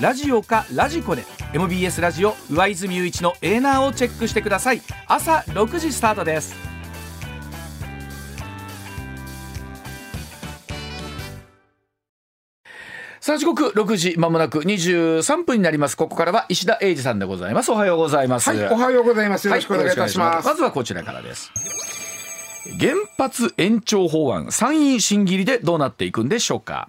ラジオかラジコで MBS ラジオ上泉雄一のエーナーをチェックしてください。朝6時スタートです。さあ時刻6時まもなく23分になります。ここからは石田英二さんでございます。おはようございます。はい、おはようございます。よろしくお願いいたします。まずはこちらからです原発延長法案参院審議入でどうなっていくんでしょうか。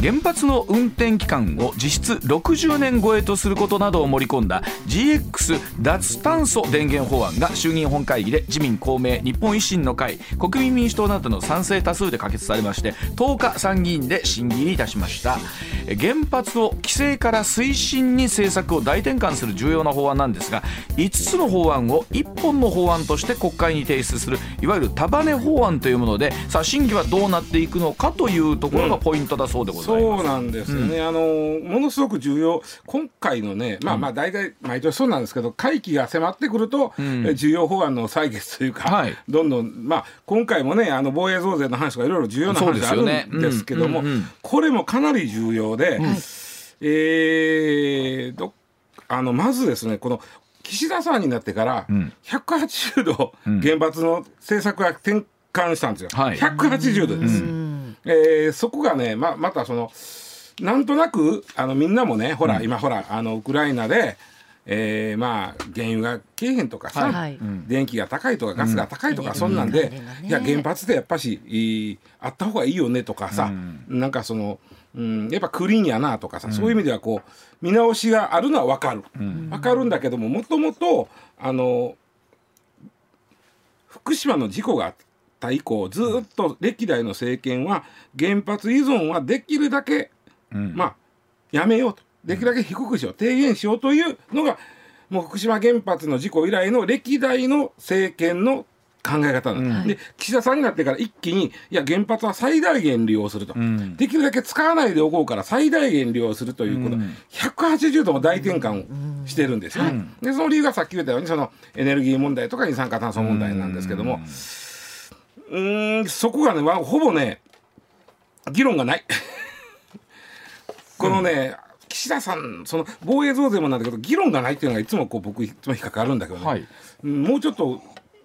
原発の運転期間を実質60年超えとすることなどを盛り込んだ GX 脱炭素電源法案が衆議院本会議で自民公明日本維新の会国民民主党などの賛成多数で可決されまして10日参議院で審議入りいたしました。原発を規制から推進に政策を大転換する重要な法案なんですが5つの法案を1本の法案として国会に提出するいわゆる束ね法案というものでさあ審議はどうなっていくのかというところがポイントだそうでございます。そうなんですよね、あのものすごく重要、今回のね、まあまあ、大体毎年そうなんですけど、会期が迫ってくると、え重要法案の採決というか、はい。どんどん、まあ、今回もね、あの防衛増税の話とか、いろいろ重要な話あるんですけども、うんうんうん。これもかなり重要で、えーどあのまずですね、この岸田さんになってから、180度、原発の政策が転換したんですよ、はい。180度です。えーそこがねままたそのなんとなくあのみんなもねほら、今ほらあのウクライナで、えーまあ原油がけえへんとかさ、はい。電気が高いとかガスが高いとか、そんなんで、いや原発ってやっぱしいいあった方がいいよねとかさ、なんかその、うん、やっぱクリーンやなとかさ、そういう意味ではこう見直しがあるのは分かる、分かるんだけどももともとあの福島の事故があった以降ずっと歴代の政権は原発依存はできるだけ、まあやめようと。できるだけ低くしよう。低減しようというのがもう福島原発の事故以来の歴代の政権の考え方なんです、で岸田さんになってから一気にいや原発は最大限利用すると、できるだけ使わないでおこうから最大限利用するということ、180度の大転換をしてるんですよね、でその理由がさっき言ったようにそのエネルギー問題とか二酸化炭素問題なんですけども。うーんそこがねわほぼね議論がない。このね、岸田さんその防衛増税もなんだけど議論がないっていうのがいつもこう僕いつも引っかかるんだけどね、はい。うんもうちょっと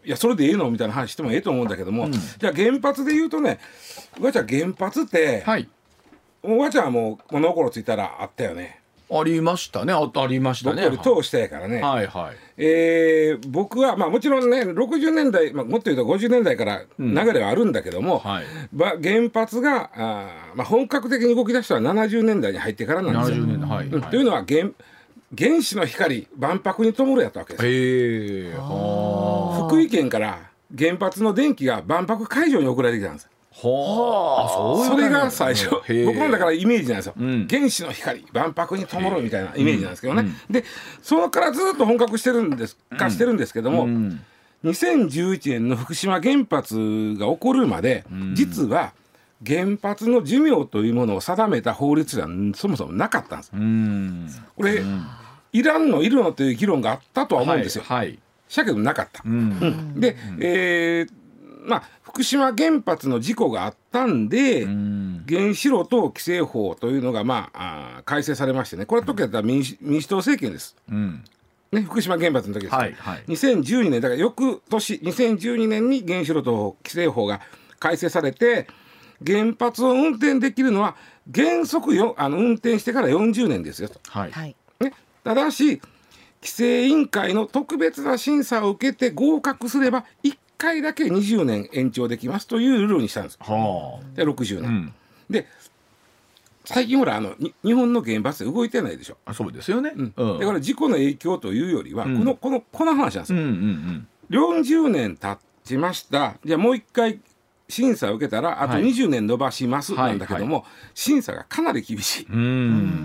いやそれでええの？みたいな話してもええと思うんだけども、じゃあ原発で言うとねうわちゃん原発って、はい。うわちゃんはもう物心ついたらあったよね。ありましたね。あありました僕ねより通したやからね、はいはい。えー僕は、まあ、もちろんね60年代、まあ、もっと言うと50年代から流れはあるんだけども、はい。ば原発があー、まあ、本格的に動き出したのは70年代に入ってからなんですよ。70年代はい、うんはいというのは原原子の光万博に灯るやったわけです。え。は福井県から原発の電気が万博会場に送られてきたんです。あ。はあ。そういうそれが最初僕もだからイメージなんですよ、ん。原子の光万博に灯るみたいなイメージなんですけどね、でそこからずっと本格してるんです化してるんですけども、2011年の福島原発が起こるまで、実は原発の寿命というものを定めた法律がそもそもなかったんです。うん。これ、いらんのいるのという議論があったとは思うんですよ。はい、はい。しゃけどなかった。うん。で、えーまあ福島原発の事故があったんで、うん。原子炉等規制法というのが、まあ、あー改正されましてね。これ時だったら民主民主党政権です、うん。ね、福島原発の時です、はいはい。2012年だから翌年2012年に原子炉等規制法が改正されて原発を運転できるのは原則よあの運転してから40年ですよと。はいただし規制委員会の特別な審査を受けて合格すれば1回だけ20年延長できますというルールにしたんです。はで60あ。う年、ん。で最近ほらあのに日本の原発動いてないでしょ。あそうですよね。うんうん。だから事故の影響というよりは、うんこのこのこの話なんですうんよ。うん40年経ちましたじゃあもう一回審査を受けたらあとはい20年延ばしますはいなんだけども、審査がかなり厳しい。うん。う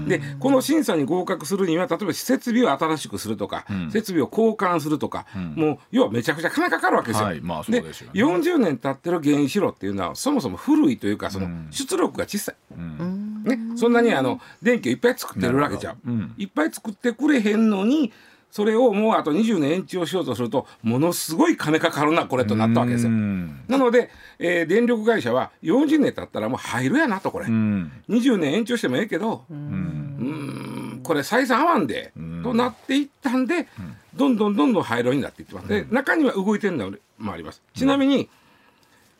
ん。でこの審査に合格するには例えば設備を新しくするとか、ん設備を交換するとか、もう要はめちゃくちゃ金かかるわけですよ。はいまあですよね40年経ってる原子炉っていうのはそもそも古いというかその出力が小さい。うん。ね、そんなにあの電気をいっぱい作ってるわけじゃんいっぱい作ってくれへんのにそれをもうあと20年延長しようとするとものすごい金かかるなこれとなったわけですよ。うん。なので、えー電力会社は40年経ったらもう入るやなとこれ、うん。20年延長してもええけどうーんこれ採算合わんで、となっていったんで、どんどんどんどん廃炉になっていってます。で中には動いてるのもあります。ちなみに、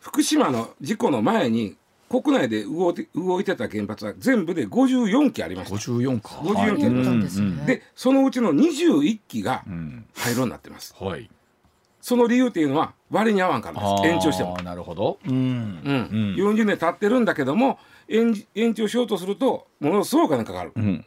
福島の事故の前に国内で動いて動いてた原発は全部で54基ありました。54か。54基ありましたうんでそのうちの21基がうん。廃炉になってます。はい。その理由っていうのは割に合わんからです。延長してもなるほど。うん。うん40年経ってるんだけども延延長しようとするとものすごくお金かかる、うん。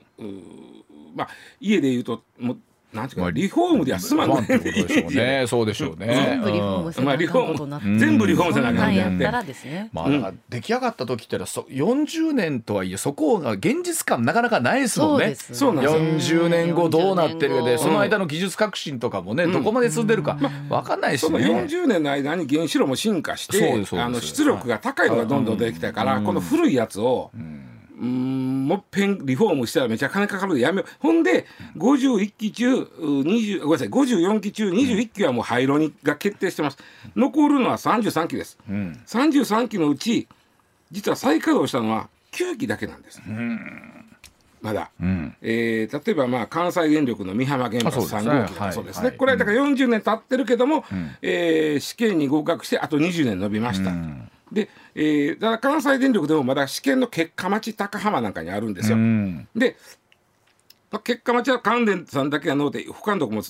まあ家でいうともうなんていうかまあリフォームでは済まないまあってことでしょうね。そうでしょうね。全部リフォームせなあかんことになってまあリフォーム。全部リフォームせなあかんやったらですね。まあ、だから出来上がった時ってのはそ40年とはいえそこが現実感なかなかないですもんね。そうなんです40年後どうなってるかで40その間の技術革新とかもね、どこまで進んでるか分かんないしそのね。40年の間に原子炉も進化してあの出力が高いのがどんどん出てきたから、この古いやつを、うんもっぺんリフォームしたらめちゃ金かかるでやめよう。ほんで51機中う20ごめんなさい54機中21機はもう廃炉にが決定してます。残るのは33機です、ん。33機のうち実は再稼働したのは9機だけなんです、まだ、うん。えー例えばまあ関西電力の美浜原発あそうですね。3号機とかそうですね、はい。これだから40年経ってるけども、えー試験に合格してあと20年延びました、で、えーだから関西電力でもまだ試験の結果待ち高浜なんかにあるんですよ、うん。で、まあ、結果待ちは関電さんだけがのうて他のとこも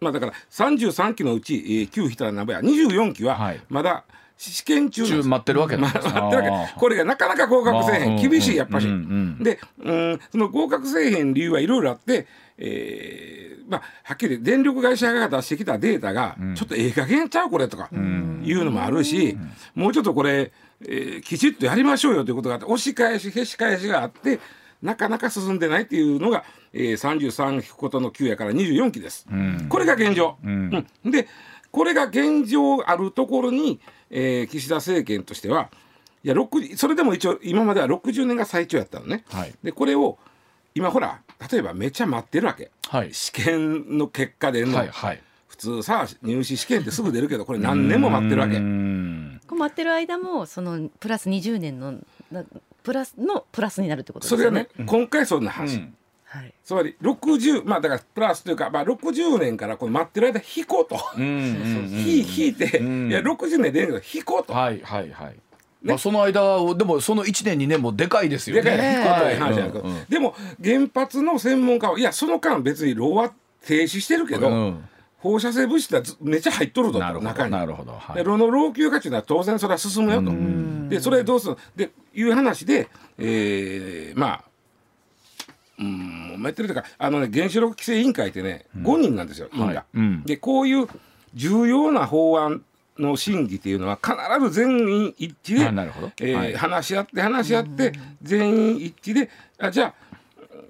まあだから33機のうち、えー、9引いたら何ぼや24機ははい。まだ試験中中待ってるわけなんまですあ待ってるわけ。これがなかなか合格せえへん。厳しいやっぱし、でうんその合格せえへん理由はいろいろあって、えーまあ、はっきり電力会社が出してきたデータが、ちょっとええ加減ちゃうこれとかいうのもあるし、もうちょっとこれ、えーきちっとやりましょうよということがあって押し返しへし返しがあってなかなか進んでないっていうのが、えー、33引くことの9やから24期です。これが現状。うん。でこれが現状あるところに、えー岸田政権としてはいや60それでも一応今までは60年が最長やったのね。はい。でこれを今ほら例えばめちゃ待ってるわけ、はい。試験の結果出るの、はいはい。普通さ入試試験ってすぐ出るけどこれ何年も待ってるわけ。うん。こう待ってる間もそのプラス20年のなプラスのプラスになるってことですよそれがねね。、今回そんな話、うん。はい。つまり60まあだからプラスというか、まあ、60年からこの待ってる間引こうと、うんうん引引いて、んいや60年出るけど引こうと、はいはいはい。まあその間をでもその1年2年もでかいですよね。でも原発の専門家はいやその間別に炉は停止してるけど、うん。放射性物質はずめっちゃ入っとるぞなるほど。と中に。なるほど。はい。で炉の老朽化っていうのは当然それは進むよ。と。でそれどうするでいう話で、えーまあうんもうめってるというかあのね原子力規制委員会ってね、5人なんですよ委員が。はい。うん。でこういう重要な法案の審議っていうのは必ず全員一致で、あなるほど。えーはい。話し合って話し合って全員一致であじゃあ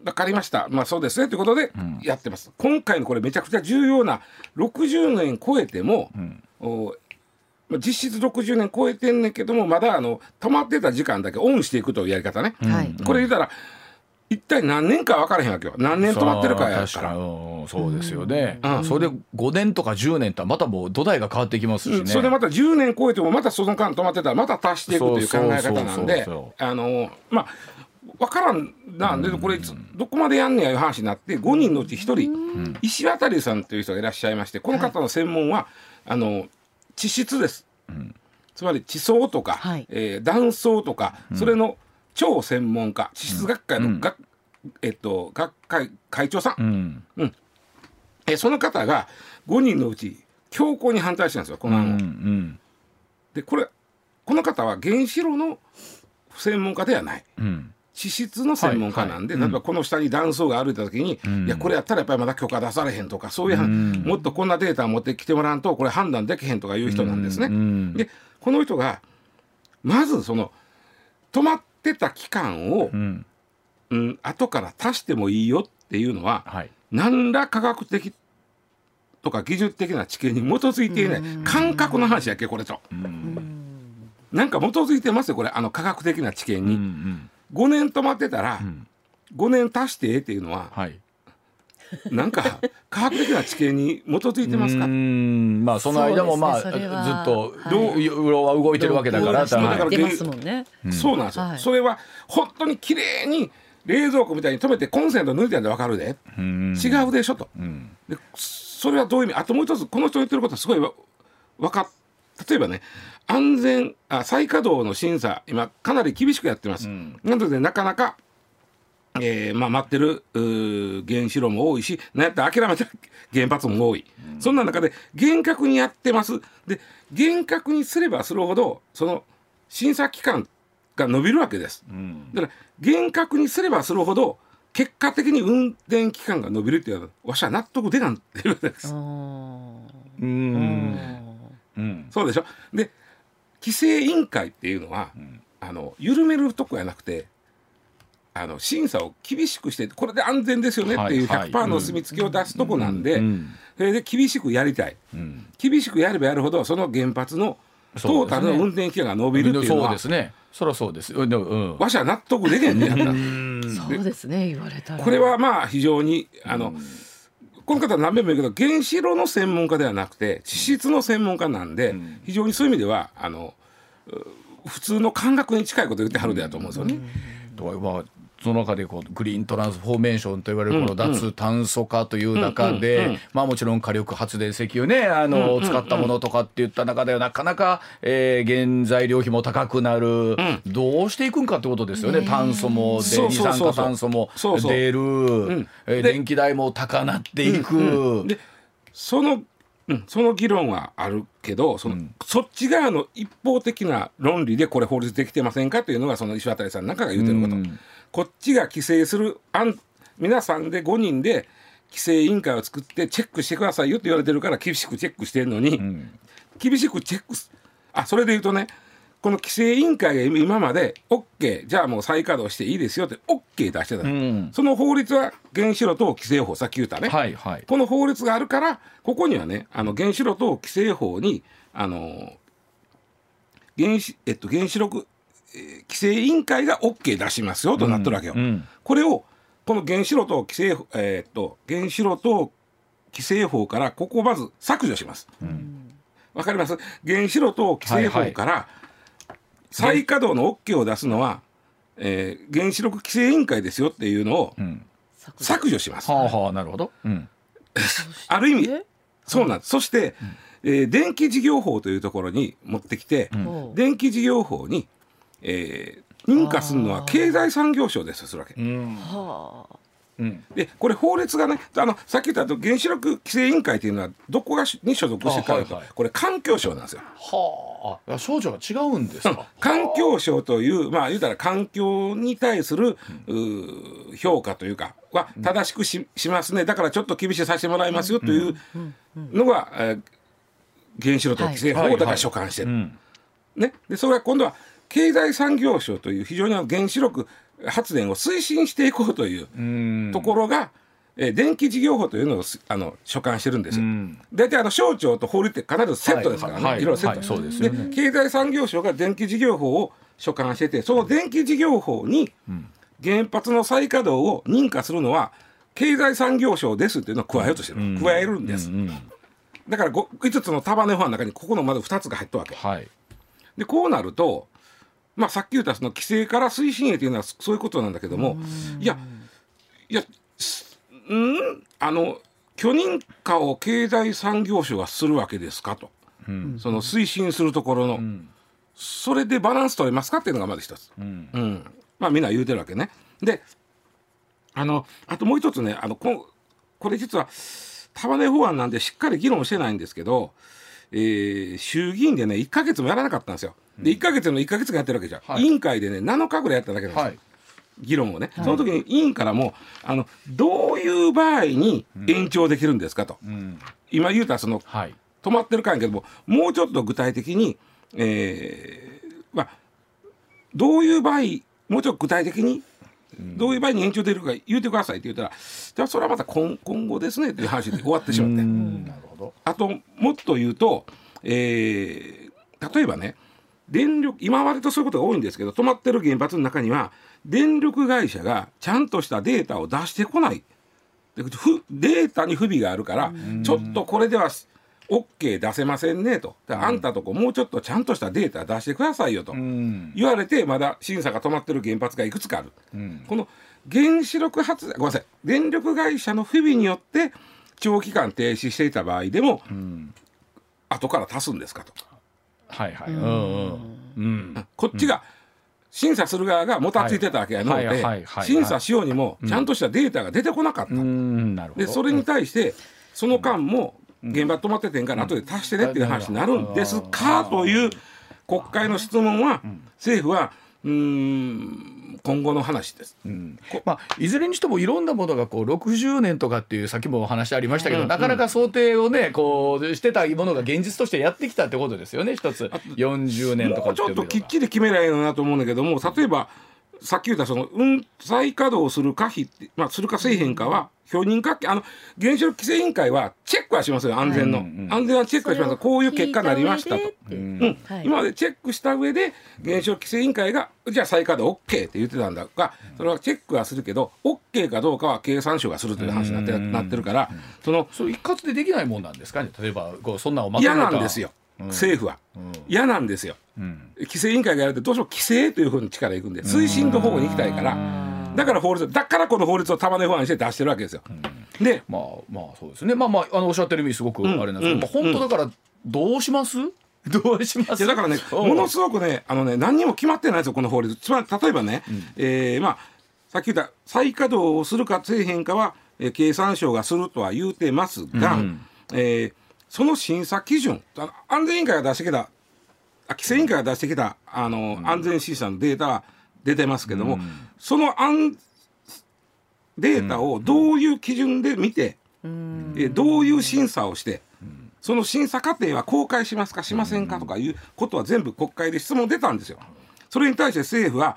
分かりました。まあそうですね。ということでやってます、今回のこれめちゃくちゃ重要な60年超えても、おまあ実質60年超えてんねんけどもまだあの止まってた時間だけオンしていくというやり方ね、はい。これ言ったら一体何年か分からへんわけよ。何年止まってるかやから。そう確かに。うんそうですよね、うん。それで5年とか10年とはまたもう土台が変わってきますしね、うん。それでまた10年超えてもまたその間止まってたらまた足していくという考え方なんであのまあ分からんなん。でこれどこまでやんねやいう話になって5人のうち1人石渡さんという人がいらっしゃいましてこの方の専門はあの地質です、つまり地層とか、はい。えー断層とか、それの超専門家地質学会の学,、えっと、学会会長さん、うん。えその方が5人のうち強硬に反対したんですよこの案を。うんでこれこの方は原子炉の専門家ではない。うん。地質の専門家なんで、はいはい。例えばこの下に断層が歩いた時に、いやこれやったらやっぱりまだ許可出されへんとかそういうはん、もっとこんなデータを持ってきてもらわんとこれ判断できへんとかいう人なんですね。ん。でこの人がまずその止まってた期間を、うん。うん、後から足してもいいよっていうのは、はい。何ら科学的とか技術的な知見に基づいていない感覚の話やっけこれと。なんか基づいてますよこれ。あの科学的な知見うんうに。ん。5年止まってたら、5年足してええっていうのははい なんか科学的な知見に基づいてますか？まあその間もまあ、ねずっとはい。うろは動いてるわけだから、だから出ますもんね。そうなんですよ、はい。それは本当に綺麗に冷蔵庫みたいに止めてコンセント抜いてんで分かるで、うん。違うでしょと、ん。でそれはどういう意味？あともう一つこの人の言ってることはすごいわ分かっ例えばね安全あ再稼働の審査今かなり厳しくやってます、なのでなかなかえーまあ、待ってる原子炉も多いしなんやったら諦めた原発も多い、そんな中で厳格にやってます。で厳格にすればするほどその審査期間が伸びるわけです、だから厳格にすればするほど結果的に運転期間が伸びるっていうのはわしは納得でなんっていうわけです、うん。うん。そうでしょ。で規制委員会っていうのは、あの緩めるとこやなくてあの審査を厳しくしてこれで安全ですよねっていうはい。はい100%のお墨付きを出すとこなんで、うんそれで厳しくやりたい。うん厳しくやればやるほどその原発のトータルの運転期間が伸びるっていうのはそうですね。そりゃそうですわしは納得できへんねやったら。そうですね言われたら。これはまあ非常にあの、この方は何遍も言うけど原子炉の専門家ではなくて地質の専門家なんで、非常にそういう意味ではあのう普通の感覚に近いことを言ってはるでやと思うんですよね。とはまあその中でこうグリーントランスフォーメーションと言われるこの脱炭素化という中で、まあもちろん火力発電石油ねあの、使ったものとかっていった中ではなかなか、えー原材料費も高くなる、どうしていくんかってことですよね、炭素もで二酸化炭素も出る、ん。え電気代も高なっていく。でそのうん、その議論はあるけどその、そっち側の一方的な論理でこれ法律できてませんかというのがその石渡さんなんかが言うてること、こっちが規制する案皆さんで5人で規制委員会を作ってチェックしてくださいよって言われてるから厳しくチェックしてるのに、厳しくチェックすあそれで言うとねこの規制委員会が今まで OK じゃあもう再稼働していいですよって OK 出してた、ん。その法律は原子炉等規制法さっき言ったね、はいはい。この法律があるからここにはねあの原子炉等規制法にあの原子,、えっと、原子力、えー規制委員会が OK 出しますよとなってるわけよ。んこれをこの原子炉等規制、えーっと原子炉等規制法からここをまず削除します。わ、かります？原子炉等規制法から再稼働の OK を出すのは、えー原子力規制委員会ですよっていうのをん削除します。はあはあなるほど。うん ある意味えそうなんです。そして、えー電気事業法というところに持ってきて、ほう電気事業法に、えー認可するのは経済産業省ですよするわけ。うん。はあ。うん。でこれ法律がねあのさっき言ったと原子力規制委員会っていうのはどこがしに所属してるか。というと、あはいはい。これ環境省なんですよ。はあ。あ少女が違うんですか？環境省というまあ言うたら環境に対する、うー評価というかは正しくししますね。だからちょっと厳しくさせてもらいますよというのが、えー原子炉と規制法をだから所管してる。うん。ね、でそれは今度は経済産業省という非常に原子力発電を推進していこうといううん。ところが、えー電気事業法というのをすあの所管してるんです。よ。ん。大体あの省庁と法律って必ずセットですからね、はいはい。い。ろいろセット、はい。そうでね。経済産業省が電気事業法を所管しててその電気事業法に原発の再稼働を認可するのは経済産業省ですっていうのを加えようとしてる、加えるんです、うんだからご5つの束ね法案の中にここのまず2つが入ったわけ。はい。でこうなると、まあ、さっき言ったその規制から推進へというのはそそういうことなんだけどもいやいやすん？あの許認可を経済産業省がするわけですかと、その推進するところの、それでバランス取れますかっていうのがまず一つ、うん。まあみんな言うてるわけね。であのあともう一つねあのここれ実は束ね法案なんでしっかり議論してないんですけど、えー、衆議院でね1か月もやらなかったんですよ。で1か月の1か月がやってるわけじゃん、はい、委員会でね7日ぐらいやっただけなんですよ。はい。議論をね、その時に委員からもあのどういう場合に延長できるんですかと、うん、今言うたその、はい、止まってるかんけどももうちょっと具体的に、えーまあ、どういう場合もうちょっと具体的にどういう場合に延長できるか言うてくださいって言ったらじゃあそれはまた今今後ですねっていう話で終わってしまって。あともっと言うと、えー、例えばね電力今割とそういうことが多いんですけど止まってる原発の中には電力会社がちゃんとしたデータを出してこない。データに不備があるからちょっとこれでは OK 出せませんねと。あんたとこもうちょっとちゃんとしたデータ出してくださいよと。言われてまだ審査が止まってる原発がいくつかある、この原子力発電ごめんなさい。電力会社の不備によって長期間停止していた場合でも、後から足すんですかと。はいはい、うん。うん、こっちが審査する側がもたついてたわけやので審査しようにもちゃんとしたデータが出てこなかった、でそれに対してその間も現場止まっててんから後で足してねっていう話になるんですか？という国会の質問は政府はうん今後の話です、うん。まあ、いずれにしてもいろんなものがこう60年とかっていうさっきもお話ありましたけど、うん、なかなか想定をねこうしてたものが現実としてやってきたってことですよね一つ。40年とかちょっときっちり決めないのなと思うんだけども例えばさっき言ったその、うん、再稼働する可否って、まあ、するかせえへんかは評認かあの原子力規制委員会はチェックはしますよ安全の、はい、安全はチェックはします。こういう結果になりましたと、うん。今までチェックした上で原子力規制委員会がじゃあ再稼働 OK って言ってたんだがそれはチェックはするけど OK かどうかは経産省がするという話になってなってるからそのそう一括でできないもんなんですかね？例えばこうそんなをまとめた。嫌なんですよ政府は、嫌なんですよ、規制委員会がやるとどうしても規制というふうに力いくんで推進と保護に行きたいから。だから法律だからこの法律を束ね法案して出してるわけですよ。でまあまあそうですね。まあまああのおっしゃってる意味すごくあれなんですけど、まあ、本当だからどうします、どうします？だからねものすごくねあのね何にも決まってないですよこの法律。つまり例えばね、うん、えー、まあさっき言った再稼働をするかせえへんかは、えー、経産省がするとは言うてますが、うん、えー、その審査基準安全委員会が出してきた規制委員会が出してきたあの、うん、安全審査のデータは出てますけども、うん、その安データをどういう基準で見て、うん、えどういう審査をして、その審査過程は公開しますかしませんかとかいうことは全部国会で質問出たんですよ。それに対して政府は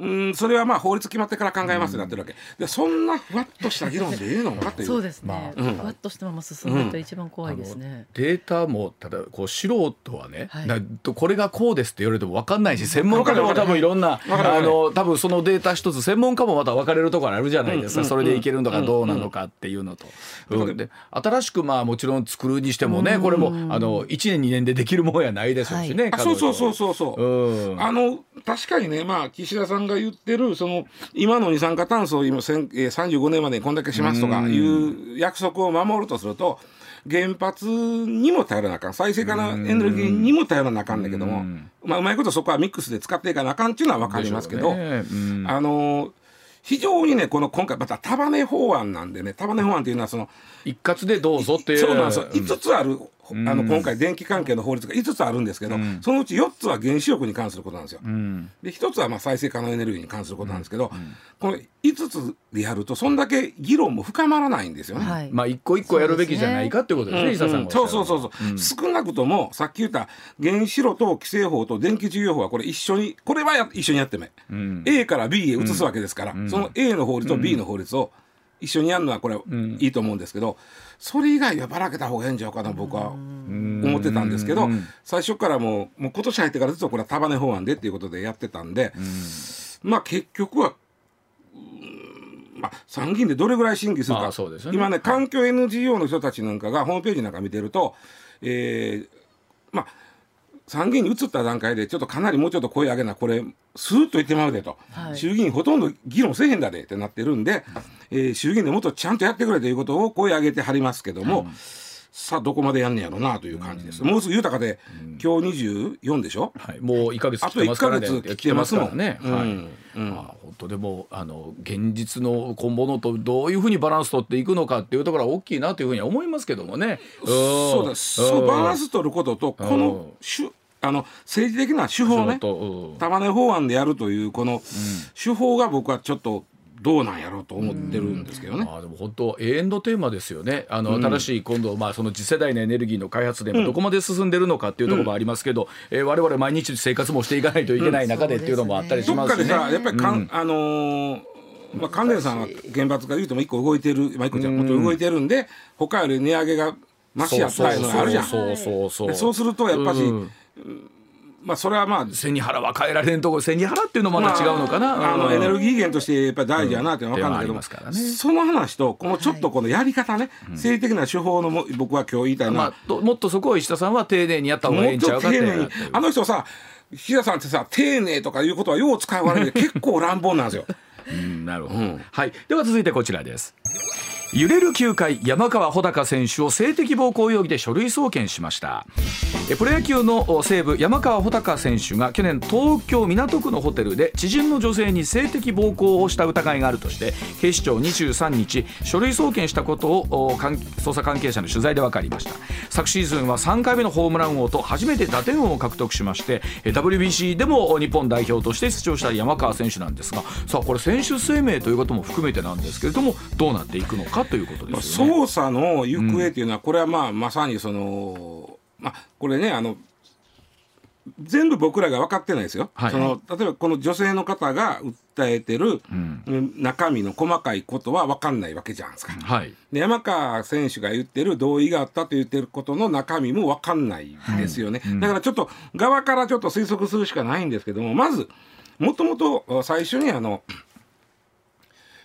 うんそれはまあ法律決まってから考えますってなってるわけ、でそんなふわっとした議論でいいのかっていう。そうですね、まあ、ふわっとしたまま進むと一番怖いですね、データもただこう素人はね、はい、これがこうですって言われても分かんないし専門家でも多分いろんなあの多分そのデータ一つ専門家もまた分かれるところあるじゃないですか、それでいけるのかどうなのかっていうのと、うん、で新しくまあもちろん作るにしてもね、これもあの1年2年でできるもんやないですしね、はい、そうそうそうそうそう、うん、あの確かにねまあ岸田さんが言ってるその今の二酸化炭素を今35年までにこんだけしますとかいう約束を守るとすると原発にも頼らなあかん。再生可能エネルギーにも頼らなあかんだけどもまあうまいことそこはミックスで使っていかなあかんっていうのは分かりますけど、ね、あの非常にねこの今回また束ね法案なんでね束ね法案っていうのはその一括でどうぞっていう。そうなんですよ。5つあるあの今回電気関係の法律が5つあるんですけど、うん、そのうち4つは原子力に関することなんですよ。うん、で1つはまあ再生可能エネルギーに関することなんですけど、うん、この5つでやるとそんだけ議論も深まらないんですよね。はい、まあ一個一個やるべきじゃないかってことですね、伊佐、さんそうそうそうそう、少なくともさっき言った原子炉と規制法と電気事業法はこれ一緒にこれは一緒にやってめ、うん、A から B へ移すわけですから、その A の法律と B の法律を一緒にやるのはこれいいと思うんですけど。それ以外はばらけた方がええんちゃうかな僕は思ってたんですけど最初からもうもう今年入ってからずっとこれは束ね法案でっていうことでやってたんでまあ結局はまあ、参議院でどれぐらい審議するか、ね、今ね環境 NGO の人たちなんかがホームページなんか見てると、えー、まあ参議院に移った段階でちょっとかなりもうちょっと声上げなこれスーッと言ってまうでと、はい、衆議院ほとんど議論せえへんだでってなってるんで、えー、衆議院でもっとちゃんとやってくれということを声上げてはりますけども、さあどこまでやんねやろうなという感じです、もうすぐ豊かで、今日24でしょ？はい、もう1か月来てますからね。あと一ヶ月来てますもんね。はい。うん。まあ本当でもあの現実の今後のとどういうふうにバランス取っていくのかっていうところは大きいなというふうには思いますけどもね。そうだそうバランス取ることとこの手あの政治的な手法ね。と玉根法案でやるというこの手法が僕はちょっとどうなんやろうと思ってるんですけどね。あでも本当永遠のテーマですよね。あの、新しい今度まあその次世代のエネルギーの開発でもどこまで進んでるのかっていうところもありますけど、えー我々毎日生活もしていかないといけない中でっていうのもあったりしますしね。かでさやっぱりかん、あのーまあ、関連さんは原発が言うても一個動いてる、まあ、一個じゃ動いてるんで他より値上げがマシやったのがあるじゃん。そうそうそう。でそうするとやっぱし、うんまあそれはまあ背に腹は変えられんところ背に腹っていうのもまた違うのかな。まあ、あのうん。エネルギー源としてやっぱり大事やなって分かん。ないけど、うんね。その話とこのちょっとこのやり方ね、政治的な手法のも僕は今日言いたいのは、まあ、ともっとそこを石田さんは丁寧にやった方がええんちゃうかってあの人さ菱田さんってさ丁寧とかいうことはよう使い悪いで結構乱暴なんですよ。うん。なるほど、はい。では続いてこちらです揺れる9回山川穂高選手を性的暴行容疑で書類送検しました。プロ野球の西武山川穂高選手が去年東京港区のホテルで知人の女性に性的暴行をした疑いがあるとして警視庁23日書類送検したことを捜査関係者の取材で分かりました。昨シーズンは3回目のホームラン王と初めて打点王を獲得しまして WBC でも日本代表として出場した山川選手なんですがさあこれ選手生命ということも含めてなんですけれどもどうなっていくのかということですよね。捜査の行方っていうのは、これはまあまさにそのまあこれねあの全部僕らが分かってないですよ、はい。その例えばこの女性の方が訴えてる、うん。中身の細かいことは分かんないわけじゃないですか。はい。で山川選手が言ってる同意があったと言ってることの中身も分かんないですよね、だからちょっと側からちょっと推測するしかないんですけどもまずもともと最初にあの、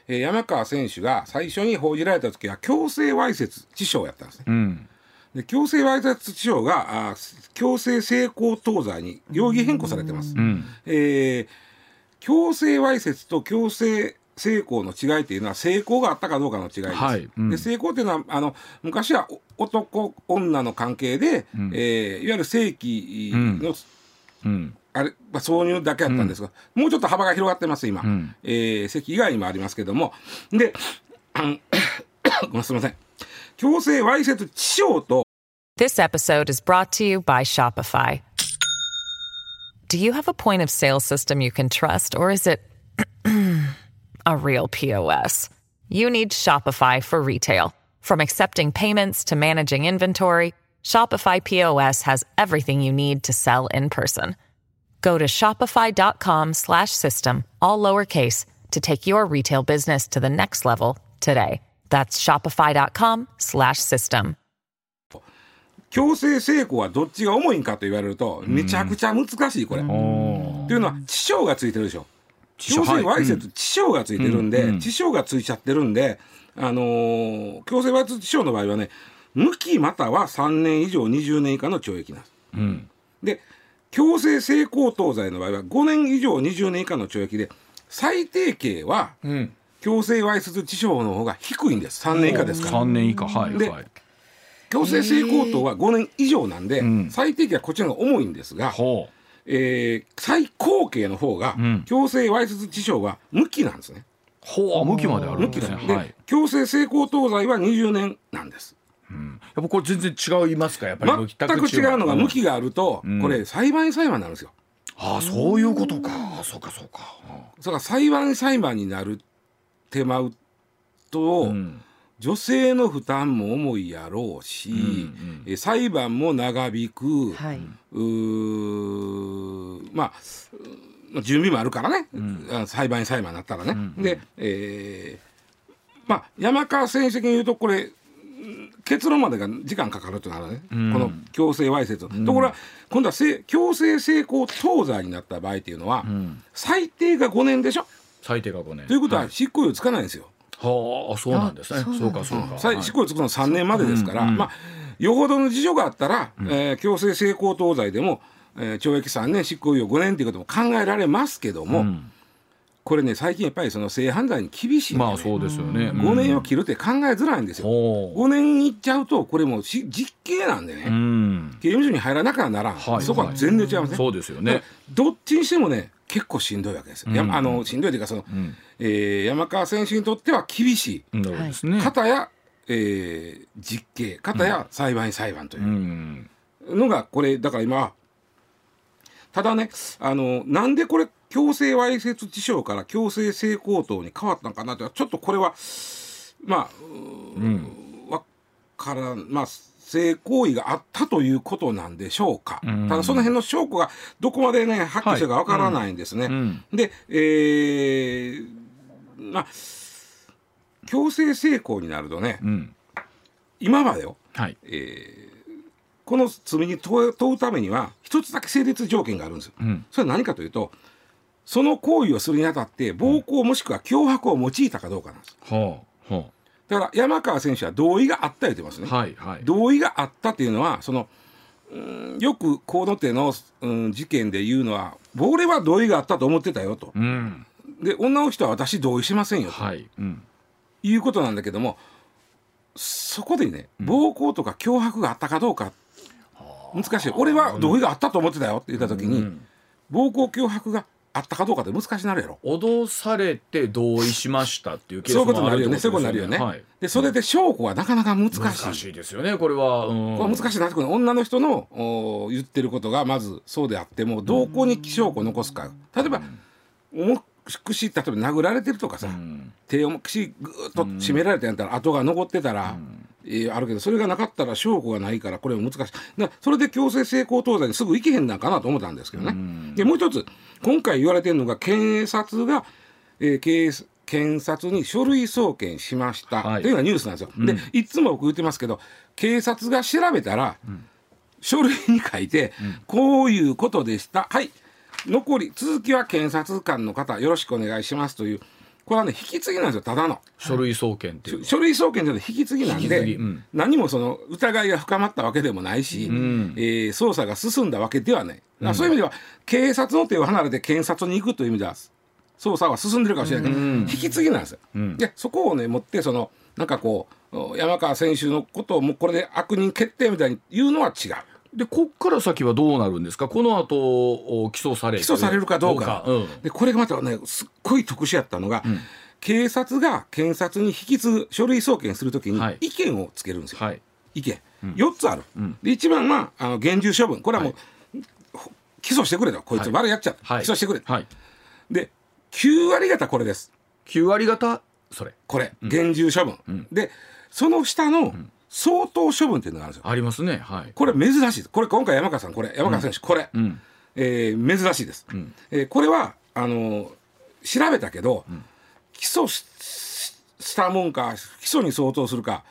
えー山川選手が最初に報じられた時は強制わいせつ致傷やったんですね。うん。で強制わいせつ致傷があー強制性交等罪に容疑変更されてます。うん。えー強制わいせつと強制性交の違いっていうのは性交があったかどうかの違いです。はい。うん。で性交っていうのはあの昔はお男女の関係で、えーいわゆる性器の、うんあれまあ、挿入だけやったんですが、もうちょっと幅が広がってます今、んえー席以外にもありますけどもであのごめんすみません強制わいせつ致傷と This episode is brought to you by Shopify. Do you have a point of sale system you can trust, or is it a real POS? You need Shopify for retail. From accepting payments to managing inventory, Shopify POS has everything you need to sell in person. Go to shopify.com slash system, all lowercase, to take your retail business to the next level today. That's shopify.com slash system. 強制性交はどっちが重いんかと言われるとめちゃくちゃ難しいこれ。というのは致傷がついてるでしょ。強制わいせつ致傷がついてるんで、致傷がついちゃってるんで、あのー強制わいせつ致傷の場合はね無期または3年以上20年以下の懲役なんです。で強制性交等罪の場合は5年以上20年以下の懲役で最低刑はうん。強制わいせつ致傷の方が低いんです。3年以下ですから。3年以下。はいではい。強制性交等は5年以上なんで、ん。最低刑はこっちの方が重いんですが、ほえー最高刑の方が、ん。強制わいせつ致傷は無期なんですね。うほう。あ向きまである無んですね。はい。強制性交等罪は20年なんです。やっぱこれ全然違いますか？やっぱり全く違うのが無期があると、ん。これ裁判員裁判になるんですよ。ああそういうことか。あそうかそうか。それから裁判員裁判になる手間と、うん。女性の負担も重いやろうし、んえ裁判も長引く、はい。まあ準備もあるからね、あ裁判員裁判になったらね。で、えーまあ山川選手的に言うとこれうん結論までが時間かかるとなるね、この強制わいせつ、ところが今度はせ強制性交等罪になった場合っていうのは、最低が5年でしょ？最低が5年。ということは執行猶予つかないんですよ。はあそうなんですね。あそうかそうか。さ執行猶予つくの3年までですから、まあよほどの事情があったら、えー強制性交等罪でも、えー懲役3年執行猶予5年ということも考えられますけども、これね最近やっぱりその性犯罪に厳しいね、まあそうですよね。5年を切るって考えづらいんですよ。ほう5年いっちゃうとこれもうし実刑なんでね、うん。刑務所に入らなきゃならん、はいそこは全然違いますね。そうですよね。どっちにしてもね結構しんどいわけですよ。やうんあのしんどいというかその、うん。えー山川選手にとっては厳しい、ね。片や、えー実刑片や裁判員裁判というう、ん。のがこれだから今ただねあのなんでこれ強制わいせつ致傷から強制性交等に変わったのかなとちょっとこれはまあうん。わからんまあ性行為があったということなんでしょうか、うんただその辺の証拠がどこまでねはっきりしてるかわからないんですね。うん。で、えーまあ強制性交になるとねうん。今までよはい。えーこの罪に問う問うためには一つだけ成立条件があるんですよ。うん。それは何かというとその行為をするにあたって暴行もしくは脅迫を用いたかどうかなんです。ほう。ほだから山川選手は同意があった言ってますね。う。はい。はい。同意があったっていうのはそのうんよくこの手の、うん、事件で言うのは俺は同意があったと思ってたよと。うん。で女の人は私同意しませんよとはい。うん。いうことなんだけどもそこでね暴行とか脅迫があったかどうか難しい俺は同意があったと思ってたよって言った時に、うん暴行脅迫があったかどうかって難しくなるやろ脅されて同意しましたっていうケースそういうことにもあるなるよねそういうことになるよね、はい。でそれで証拠はなかなか難しい難しいですよね。これは。うん。これ難しいなって女の人のお言ってることがまずそうであってもどこに証拠を残すか例えば重くし例えば殴られてるとかさ、うん。手を口ぐーっと締められてやったら跡が残ってたら、えーあるけどそれがなかったら証拠がないからこれは難しい。だそれで強制性交等罪にすぐ行けへんなんかなと思ったんですけどね。でもう一つ今回言われてるのが検察が、えー警検察に書類送検しました、はい。というのがニュースなんですよ。でいつも僕言ってますけど警察が調べたら、書類に書いて、こういうことでした。はい。残り続きは検察官の方よろしくお願いしますというこれはね引き継ぎなんですよただの。書類送検っていう。書類送検じゃなくて引き継ぎなんで、うん何もその疑いが深まったわけでもないし、んえー捜査が進んだわけではない、だからそういう意味では警察の手を離れて検察に行くという意味では捜査は進んでるかもしれないけど、うん引き継ぎなんですよ。んでそこをね持ってそのなんかこう山川選手のことをもうこれで悪人決定みたいに言うのは違う。でこっから先はどうなるんですか？この後お起訴されて起訴されるかどうか。うん。でこれがまたねすっごい特殊やったのが、警察が検察に引き継ぐ書類送検するときにはい。意見をつけるんですよ。はい。意見、4つある、で一番はあの厳重処分。これはもう、ほ起訴してくれと。こいつ悪いやっちゃった、はい。起訴してくれ、はい。で9割方これです。9割方？それ。これ。厳重処分、でその下の相当処分っていうのがあるんですよ。ありますね。はい。これ珍しいです。これ今回山川さんこれ山川選手、これ、ん。えー珍しいです、えーこれはあの調べたけど、起訴したもんか起訴に相当するか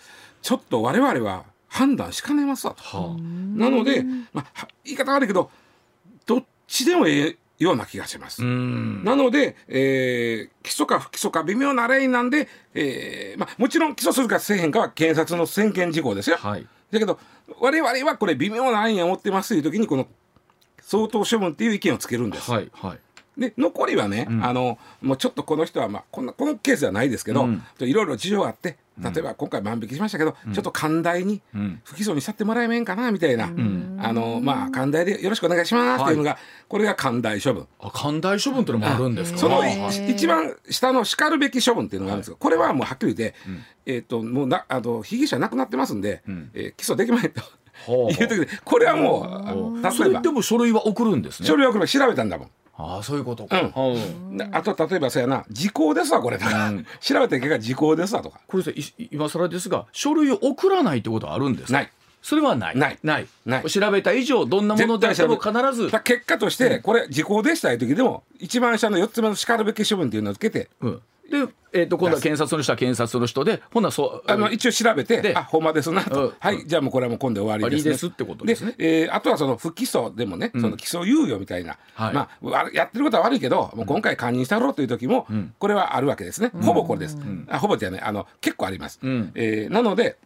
ちょっと我々は判断しかねますわと。はなので、まあ、は言い方悪いけどどっちでもええような気がします。なので、えー起訴か不起訴か微妙なレインなんで、えーまあ、もちろん起訴するかせえへんかは検察の専権事項ですよ。はいだけど我々はこれ微妙なラインや持ってますという時にこの相当処分っていう意見をつけるんです。はいはいで残りはね、あのもうちょっとこの人は、まあ、こんなこのケースではないですけど、うんいろいろ事情があって例えば今回万引きしましたけど、ちょっと寛大にん。不起訴にしちゃってもらえめんかなみたいな、あのまあ寛大でよろしくお願いしますっていうのが、これが寛大処分。あ寛大処分っていうのもあるんですか？そのはい。い一番下のしかるべき処分っていうのがあるんですが、これはもうはっきり言って、えっ、ともうなあの被疑者亡くなってますんで、えー起訴できませんという時でこれはもうそ例えば。れでも書類は送るんですね。書類はこれ調べたんだもん。ああそういうことか、うん。であと例えばそうやな。時効ですわこれ調べた結果時効ですわとか。これさい今更ですが書類を送らないってことはあるんですか？ないそれはない。ない。ない。ない。調べた以上どんなものであっても必ず。結果としてこれ時効でしたいう時。でも一番下の4つ目のしかるべき処分っていうのをつけて。うん、で、えー、と今度は検察の人は検察の人でほなそうあの一応調べてであほんまですなと、うん。はいじゃあもうこれはもう今度終わりです、ですってことですね。えーあとはその不起訴でもね、その起訴猶予みたいな、はい。まあわやってることは悪いけどもう今回堪忍したろうという時も、これはあるわけですね、ほぼこれです、あほぼじゃない。あの結構あります、ん。えーなので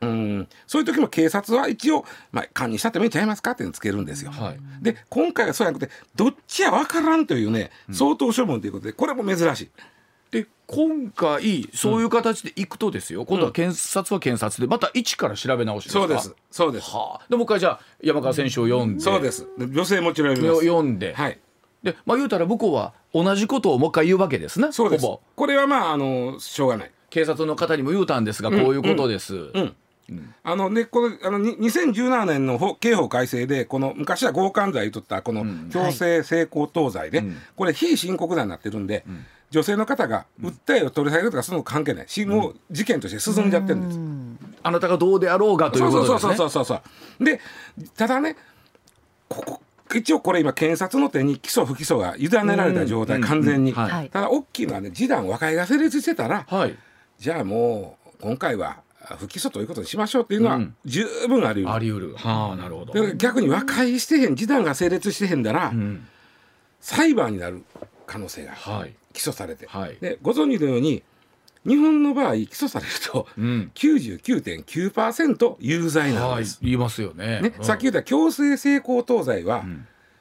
うん。そういう時も警察は一応、まあ、管理したってもいいんちゃいますかっていうのつけるんですよ。はい。で今回はそうじゃなくてどっちや分からんというね相当処分ということでこれも珍しい。で今回そういう形でいくとですよ、今度は検察は検察でまた一から調べ直しそうです。そうです、はあ、でもう一回じゃあ山川選手を読んで、そうです。で女性もちろん読みます。読んで、はい。でまあ言うたら向こうは同じことをもう一回言うわけですねそうです。ほぼ。これはまああのしょうがない。警察の方にも言うたんですが、こういうことです、うんあのね、このあのに2017年の法刑法改正でこの昔は強姦罪言っとったこの強制性交等罪で、これ非申告罪になってるんで、女性の方が訴えを取り下げるとかその関係ない。し、もう事件として進んじゃってるんです。あなたがどうであろうがというそうそうことですねそうそうそうでただねここ一応これ今検察の手に起訴不起訴が委ねられた状態、うん。完全に、うん。はいはい。ただ大きいのはね示談和解が成立してたら、はい。じゃあもう今回は不起訴ということにしましょうっていうのはうん。十分あり得る、あり得る。はあなるほど。逆に和解してへん示談が成立してへんだら、うん。裁判になる可能性がはい。起訴されて、はい。でご存知のように日本の場合起訴されるとうん。99.9%有罪なんはいです。言いますよね。ね、うん。さっき言った強制性交等罪は、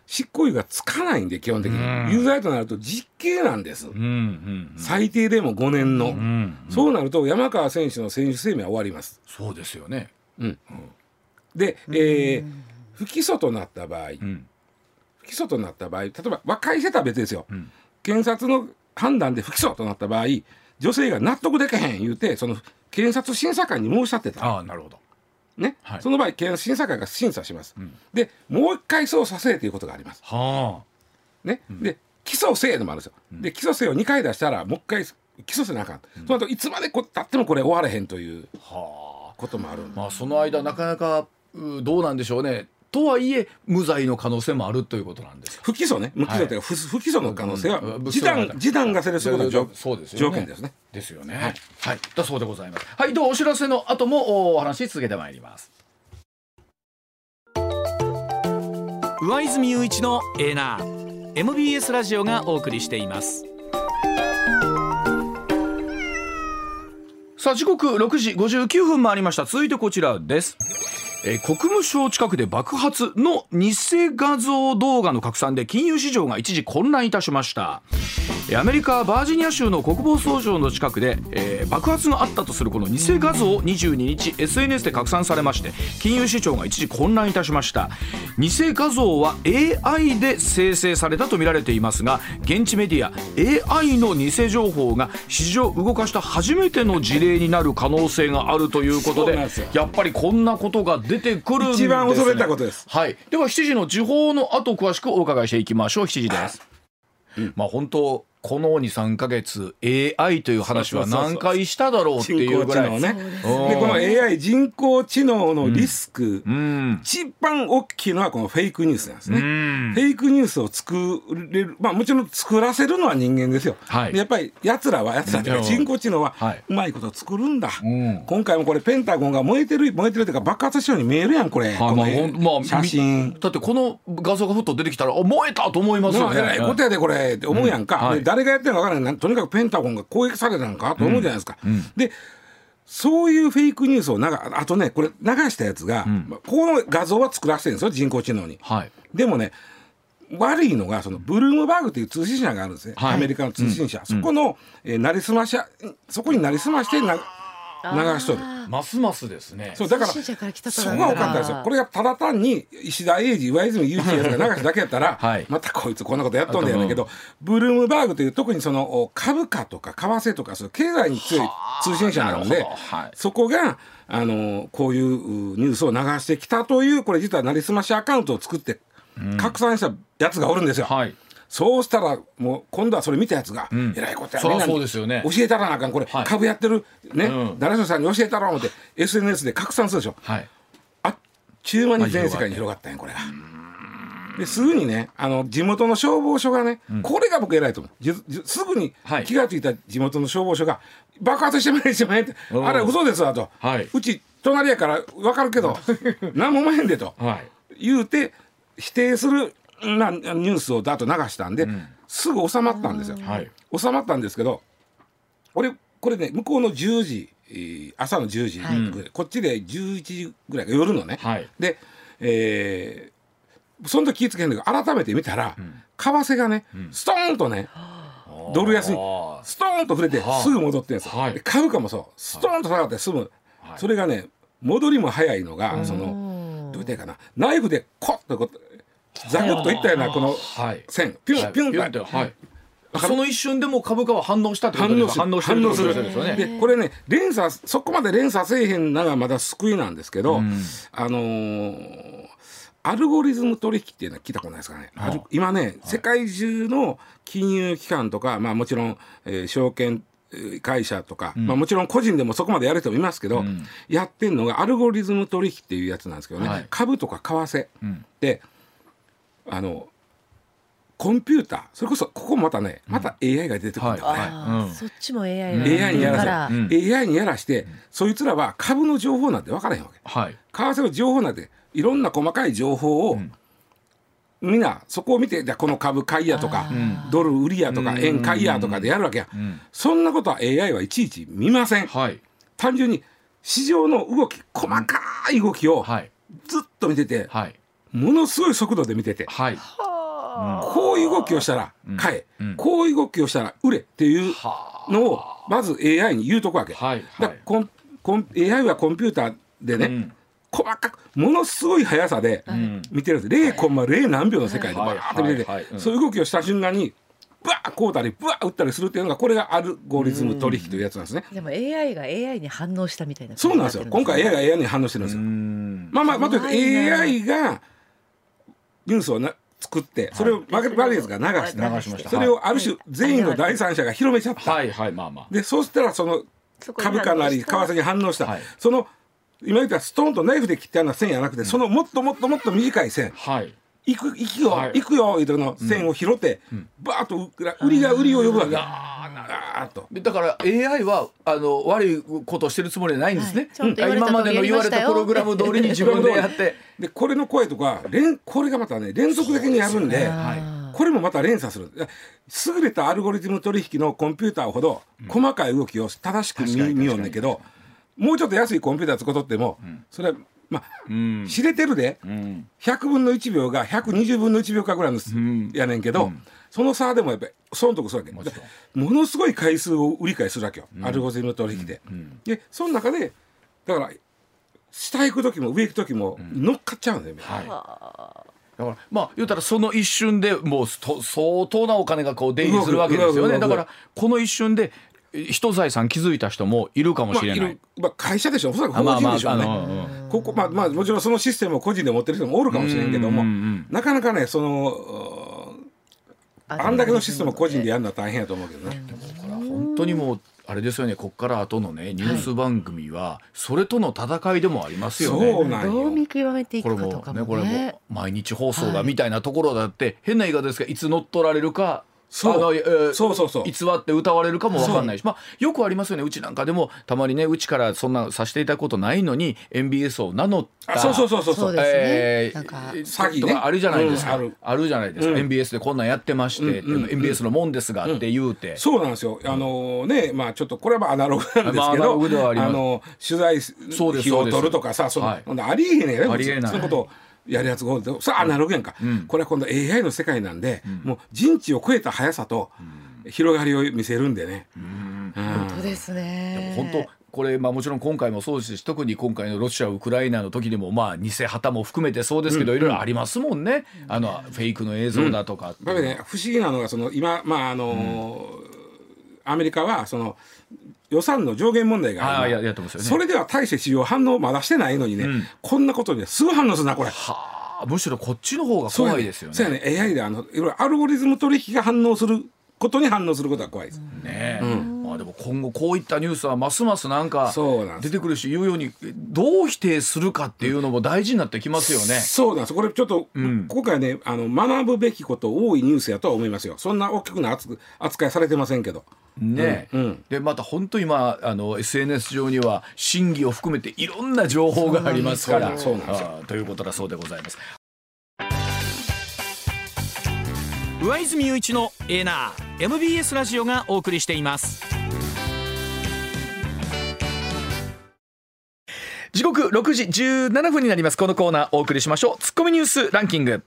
執行猶予がつかないんで基本的に、うん。有罪となると実刑なんです、うんうん最低でも5年の、うんうん。そうなると山川選手の選手生命は終わります。そうですよね。で、えー不起訴となった場合、うん。不起訴となった場合例えば和解してたら別ですよ、ん。検察の判断で不起訴となった場合女性が納得できへん言うてその検察審査会に申し立てた。ああなるほどね、はい。その場合検察審査会が審査します、でもう一回そうさせということがあります。はね、で起訴せえのもあるんですよ、で起訴せえを2回出したらもう一回起訴せなあかん、その後いつまでこ経ってもこれ終われへんというあはあ。こともあるんで。まあその間なかなかうどうなんでしょうねとはいえ無罪の可能性もあるということなんですか不起訴ね無起訴というか、不不起訴の可能性はうん示談示談が成立することが条そうですよ条件ですね。ですよね。はい、だそうでございます。はい、ではお知らせの後もおお話し続けてまいります。上泉雄一のエーナー MBS ラジオがお送りしていますさあ時刻6時59分回りました。続いてこちらです。えー国務省近くで爆発の偽画像動画の拡散で金融市場が一時混乱いたしました。えーアメリカバージニア州の国防総省の近くで、えー爆発があったとするこの偽画像22日 SNS で拡散されまして金融市場が一時混乱いたしました。偽画像は AI で生成されたとみられていますが現地メディア AI の偽情報が市場を動かした初めての事例になる可能性があるということでやっぱりこんなことが出てくるんです、ね、一番恐れたことです。はい。では7時の時報の後詳しくお伺いしていきましょう。7時です、まあ本当この23か月 AI という話は何回しただろうって人いうぐらいね。うんでこの AI 人工知能のリスク、うん。一番大きいのはこのフェイクニュースなんですね。うん。フェイクニュースを作れる、まあもちろん作らせるのは人間ですよ。はい。でやっぱり奴らは、奴らっていうかうん。人工知能ははい。うまいこと作るんだ。うん。今回もこれペンタゴンが燃えてる、燃えてるというか爆発したように見えるやん、これ。はいこのまあ写真。だってこの画像がふっと出てきたらあ燃えたと思いますよね。まあ、えらいことやでこれって思うやんか、うん。はい。で誰がやってるのか分からないとにかくペンタゴンが攻撃されたのかと思うじゃないですか、でそういうフェイクニュースを流あとねこれ流したやつが、まあこの画像は作らせてるんですよ人工知能に。はい。でもね悪いのがそのブルームバーグという通信社があるんですね、はい。アメリカの通信社、そこの、えーなりすましそこになりすましてな流しとる。ますますですね。そうだから通信社から来たそこが多かったですよ。これがただ単に石田英二、上泉雄一やつが 流しただけやったら、はい。またこいつこんなことやっとんだけど、ブルームバーグという特にそのお株価とか為替とかそういう経済に強い通信社なのではい、そこがあのこういううニュースを流してきたというこれ実はなりすましアカウントを作って拡散したやつがおるんですよ。はいそうしたらもう今度はそれ見たやつが、ん。えらいことやみんなにそうですよね。教えたらなあかんこれ、はい。株やってるね、うん。誰そさんに教えたら思って SNS で拡散するでしょ。はい。あっちゅう間に全世界に広がったんやこれが。ですぐにねあの地元の消防署がね、これが僕偉いと思う。じじすぐにはい。気が付いた地元の消防署が爆発してまいしてまいってうん。あれ嘘ですわと、はい。うち隣やから分かるけど 何も思えんでと。はい。言うて否定するなニュースをだと流したんで、すぐ収まったんですよ。はい。収まったんですけど俺これね向こうの10時、えー朝の10時、はい。こっちで11時ぐらい夜のね、はい。で、えーその時気ぃつけへんだけど改めて見たら、為替がね、ストーンとねドル安にストーンと触れてはあ。すぐ戻ってるんですよ、はい。で株価もそう。ストーンと下がってすぐ、それがね戻りも早いのが、そのどう言ったらいいかな。ナイフでコッとこうザクッといったようなこのはい。線。ピュンピュンってはい。その一瞬でも株価は反応したってことで反応してる。反応ですよね。でこれね連鎖そこまで連鎖せえへんのがまだ救いなんですけど、あのーアルゴリズム取引っていうのは聞いたことないですかね、アル今ね、世界中の金融機関とか、まあ、もちろん、えー証券えー会社とか、まあ、もちろん個人でもそこまでやる人もいますけど、やってんのがアルゴリズム取引っていうやつなんですけどね、はい。株とか為替で、あのコンピューターそれこそここもまたねまた AI が出てくるんだよね。はい。うん。そっちも AI が。AI にやらせから。うん。AI にやらして、そいつらは株の情報なんて分からへんわけ。はい。為替の情報なんていろんな細かい情報を、みんなそこを見てじゃあこの株買いやとか、ドル売りやとか、円買いやとかでやるわけや、そんなことは AI はいちいち見ません、はい。単純に市場の動き細かい動きをはい。ずっと見てて、はいものすごい速度で見てて、はい。こういう動きをしたら買え、こういう動きをしたら売れっていうのをまず AI に言うとくわけ。はいだからコンコン AI はコンピューターでね、うん。細かくものすごい速さで見てるんです、0コンマ0何秒の世界でバーッと見てて、はいはいはい。うん。そういう動きをした瞬間にブワーこうたりブワー打ったりするっていうのがこれがアルゴリズム取引というやつなんですね。でも AI が AI に反応したみたいなそうなんですよ。今回 AI が AI に反応してるんですよ。まあまあ、まあ、と AI がニュースをな作ってそれをマーケットが流して、流しました。それをある種全員の第三者が広めちゃった。はいはいまあまあ。でそうしたらその株価なり為替に反応した、はい。その今言ったストーンとナイフで切ったような線やなくて、そのもっともっともっと短い線。はい。行く行くよ、はい。行くよいうとこの線を拾って、バーッと売りが売りを呼ぶわけ。あーっと。でだから AI はあの悪いことをしてるつもりはないんですね、はい。今までの言われたプログラム通りに自分でやって。でこれの声とか連これがまたね連続的にやるんではこれもまた連鎖する。優れたアルゴリズム取引のコンピューターほど細かい動きを正しく見,、確かに見ようんだけどもうちょっと安いコンピューター使っとっても、それはまあ、うん。知れてるで、うん。100分の1秒が120分の1秒かぐらいの、ん。やねんけど、その差でもやっぱり損得するわけ。もものすごい回数を売り買いするわけよ、アルゴリズム取引で。でその中でだから下行く時も上行く時も乗っかっちゃうんだよ、ねはい。だからまあ言うたらその一瞬でもうと相当なお金がこう出入りするわけですよね。だからこの一瞬でえ一財産気づいた人もいるかもまあ、しれない。いる。まあ、会社でしょおそらくあまあまあ法人でしょうね、ここまあまあもちろんそのシステムを個人で持ってる人もおるかもしれんけどもうんうんうん。なかなかねそのあんだけのシステムを個人でやるのは大変やと思うけどね。本当にもうあれですよねこっから後のねニュース番組はそれとの戦いでもありますよね。どう見極めていこれもくかとかね。これもねも毎日放送がみたいなところだって、変な言い方ですがいつ乗っ取られるかそう。あのえーそうそうそう。偽って歌われるかもわかんないし、まあ、よくありますよね。うちなんかでもたまにねうちからそんなさせていただくことないのに MBS を名乗ったあそうそうそうそう。そうえーなんか詐欺ね。とかあるじゃないですか、うんある。じゃないですか、うん。MBS でこんなんやってまして、うんうん MBS のもんですがって言うて、そうなんですよ。あのね、まあちょっとこれはまあアナログなんですまあアナロけど、グではあります。の取材そうです費を取るとかさ、その、はい。ありえへんねんよね。ありえない。そのことをやるやつがおると、それはアナログやんか。これは今度 AI の世界なんで、もう人知を超えた速さと広がりを見せるんでね。うん。本当ですね。本当これ、まあ、もちろん今回もそうですし特に今回のロシア・ウクライナの時でもまあ偽旗も含めてそうですけど、いろいろありますもんね。あのフェイクの映像だとかってやっぱりね不思議なのがその今まああのアメリカはその予算の上限問題があるねそれでは大して市場反応まだしてないのにね、こんなことにすぐ反応するなこれ。はあむしろこっちの方が怖いですよね。そうやね AI であのいろいろアルゴリズム取引が反応することに反応することが怖いです。ねえ、まあでも今後こういったニュースはますますなんかそうなんです。出てくるし言うようにどう否定するかっていうのも大事になってきますよね。そうなんです。これちょっと、ん。今回ねあの学ぶべきこと多いニュースやとは思いますよ。そんな大きくな扱扱いされてませんけど。ねえ、うん。うん。でまた本当今あの SNS 上には真偽を含めていろんな情報がありますから。そうなんです。よ。ということだそうでございます。上泉雄一のエーナー MBS ラジオがお送りしています。時刻6時17分になります。このコーナーお送りしましょう。ツッコミニュースランキング。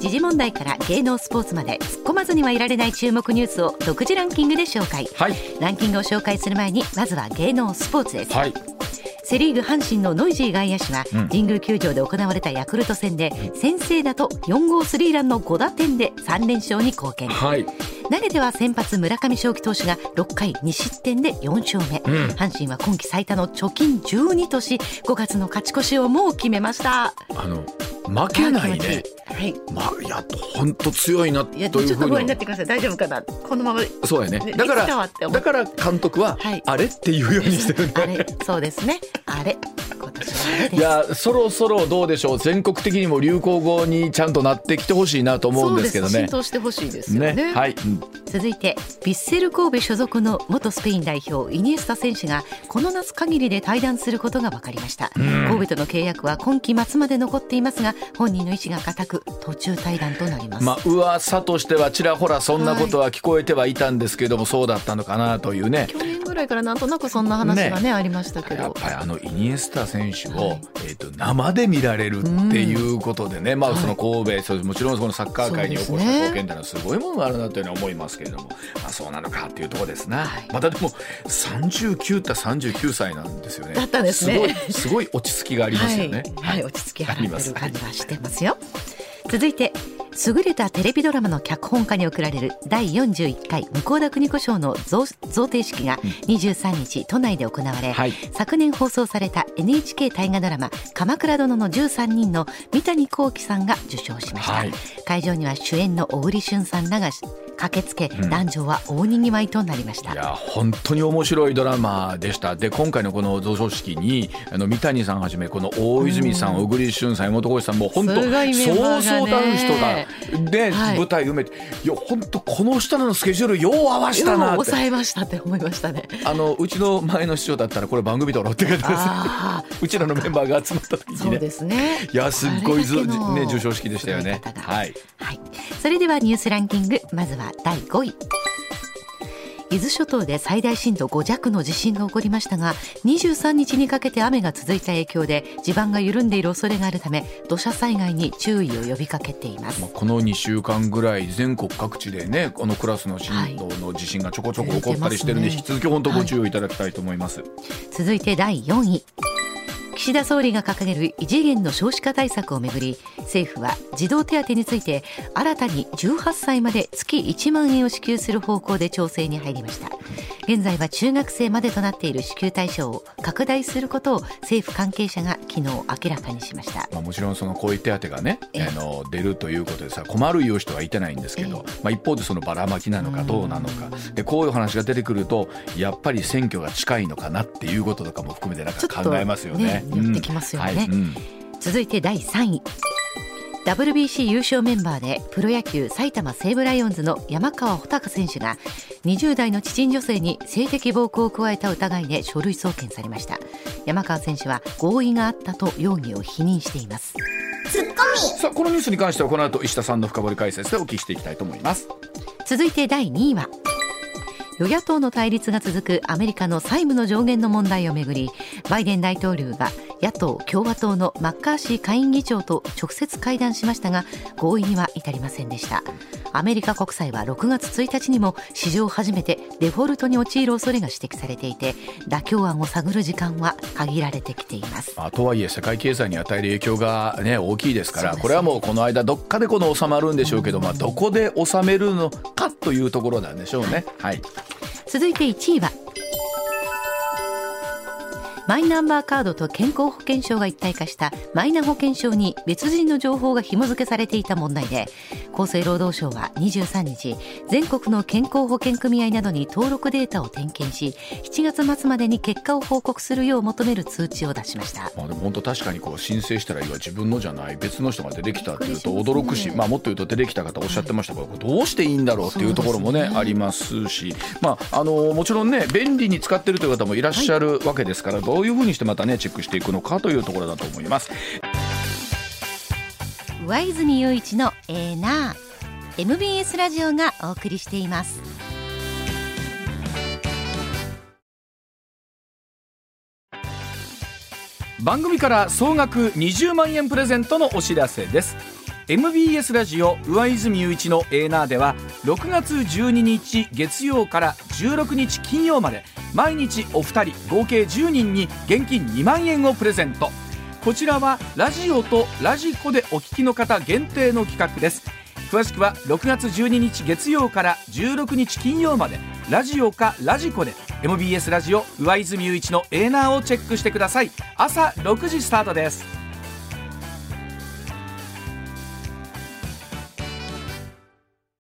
時事問題から芸能スポーツまで突っ込まずにはいられない注目ニュースを独自ランキングで紹介、はい。ランキングを紹介する前にまずは芸能スポーツです、はいセ・リーグ阪神のノイジー外野手は、うん。神宮球場で行われたヤクルト戦で先制打と4号スリーランの5打点で3連勝に貢献。はい投げては先発村上正輝投手が6回2失点で4勝目、ん。阪神は今季最多の貯金12とし5月の勝ち越しをもう決めました。あの負けないね。はい。まあいや本当強いなというふうちょっとご覧になにってください。大丈夫かな？このままそうやね。ねだからだから監督ははい。あれっていうようにしてるんだあれそうですね。あれ。いやそろそろどうでしょう。全国的にも流行語にちゃんとなってきてほしいなと思うんですけどね。そう浸透してほしいですよね。ね。はい、うん続いてヴィッセル神戸所属の元スペイン代表イニエスタ選手がこの夏限りで退団することが分かりました。神戸との契約は今季末まで残っていますが本人の意思が固く途中退団となります、まあ噂としてはちらほらそんなことは聞こえてはいたんですけども、そうだったのかなというね。去年ぐらいからなんとなくそんな話がねありましたけど。やっぱりあのイニエスタ選手を、えー、と生で見られるっていうことでね、まあその神戸、そうもちろんそのサッカー界に起こした貢献っていうのはすごいものがあるなというのは思いますけれども、まあ、そうなのかっていうところですな、はい。またでも39って39歳なんですよね。だったんですね。ごいすごい落ち着きがありますよね、はい、はい、落ち着きありまする感じはしてますよ。続いて優れたテレビドラマの脚本家に贈られる第41回向田邦子賞の贈贈呈式が23日都内で行われ、はい。昨年放送された NHK 大河ドラマ「鎌倉殿の13人」の三谷幸喜さんが受賞しました、はい。会場には主演の小栗旬さんらが駆けつけ、男女は大にぎわいとなりました。いや本当に面白いドラマでした。で今回のこの贈賞式にあの三谷さんはじめこの大泉さん、小栗旬さん山本浩二さんもう本当そうそうたる人がで、はい。舞台埋めていや本当この人らのスケジュールよう合わしたなって。抑えましたって思いましたね。あのうちの前の師匠だったらこれ番組撮ろうって感じでうちらのメンバーが集まった時にね。そうですね。いやすっごいずね授賞式でしたよね。はい。はい、それではニュースランキングまずは第5位伊豆諸島で最大震度5弱の地震が起こりましたが23日にかけて雨が続いた影響で地盤が緩んでいる恐れがあるため土砂災害に注意を呼びかけています。まあこの2週間ぐらい全国各地でねこのクラスの震度の地震がちょこちょこ起こったりしてるんで、はい引き続き本当ご注意いただきたいと思います、続いて第4位。岸田総理が掲げる異次元の少子化対策をめぐり政府は児童手当について新たに18歳まで月1万円を支給する方向で調整に入りました。現在は中学生までとなっている支給対象を拡大することを政府関係者が昨日明らかにしました。まあ、もちろんそのこういう手当がね、ええ。あの出るということでさ困るいう人はいてないんですけど、まあ、一方でそのばらまきなのかどうなのか。でこういう話が出てくるとやっぱり選挙が近いのかなっていうこととかも含めてなんか考えますよね。っとね寄ってきますよね。はい。うん。続いて第3位 WBC 優勝メンバーでプロ野球埼玉西武ライオンズの山川穂高選手が20代の知人女性に性的暴行を加えた疑いで書類送検されました。山川選手は合意があったと容疑を否認しています。さあこのニュースに関してはこの後石田さんの深掘り解説でお聞きしていきたいと思います。続いて第2位は与野党の対立が続くアメリカの債務の上限の問題をめぐりバイデン大統領が野党・共和党のマッカーシー下院議長と直接会談しましたが合意には至りませんでした。アメリカ国債は6月1日にも史上初めてデフォルトに陥る恐れが指摘されていて妥協案を探る時間は限られてきています。まあ、とはいえ世界経済に与える影響が、ね、大きいですからこれはもうこの間どっかでこの収まるんでしょうけど、まあ、どこで収めるのかというところなんでしょうね。はい。続いて1位はマイナンバーカードと健康保険証が一体化したマイナ保険証に別人の情報が紐付けされていた問題で厚生労働省は23日全国の健康保険組合などに登録データを点検し7月末までに結果を報告するよう求める通知を出しました。まあ、でも本当確かにこう申請したらいいわ自分のじゃない別の人が出てきたっていうと驚くし、まあ、もっと言うと出てきた方おっしゃってましたが、どうしていいんだろうっていうところもねね。ありますし、まあ、あのもちろんね便利に使ってるという方もいらっしゃるわけですから、どういうふうにしてまたねチェックしていくのかというところだと思います。上泉雄一のエーナー MBS ラジオがお送りしています。番組から総額20万円プレゼントのお知らせです。MBS ラジオ上泉雄一のエーナーでは6月12日月曜から16日金曜まで毎日お二人合計10人に現金2万円をプレゼント。こちらはラジオとラジコでお聞きの方限定の企画です。詳しくは6月12日月曜から16日金曜までラジオかラジコで MBS ラジオ上泉雄一のエーナーをチェックしてください。朝6時スタートです。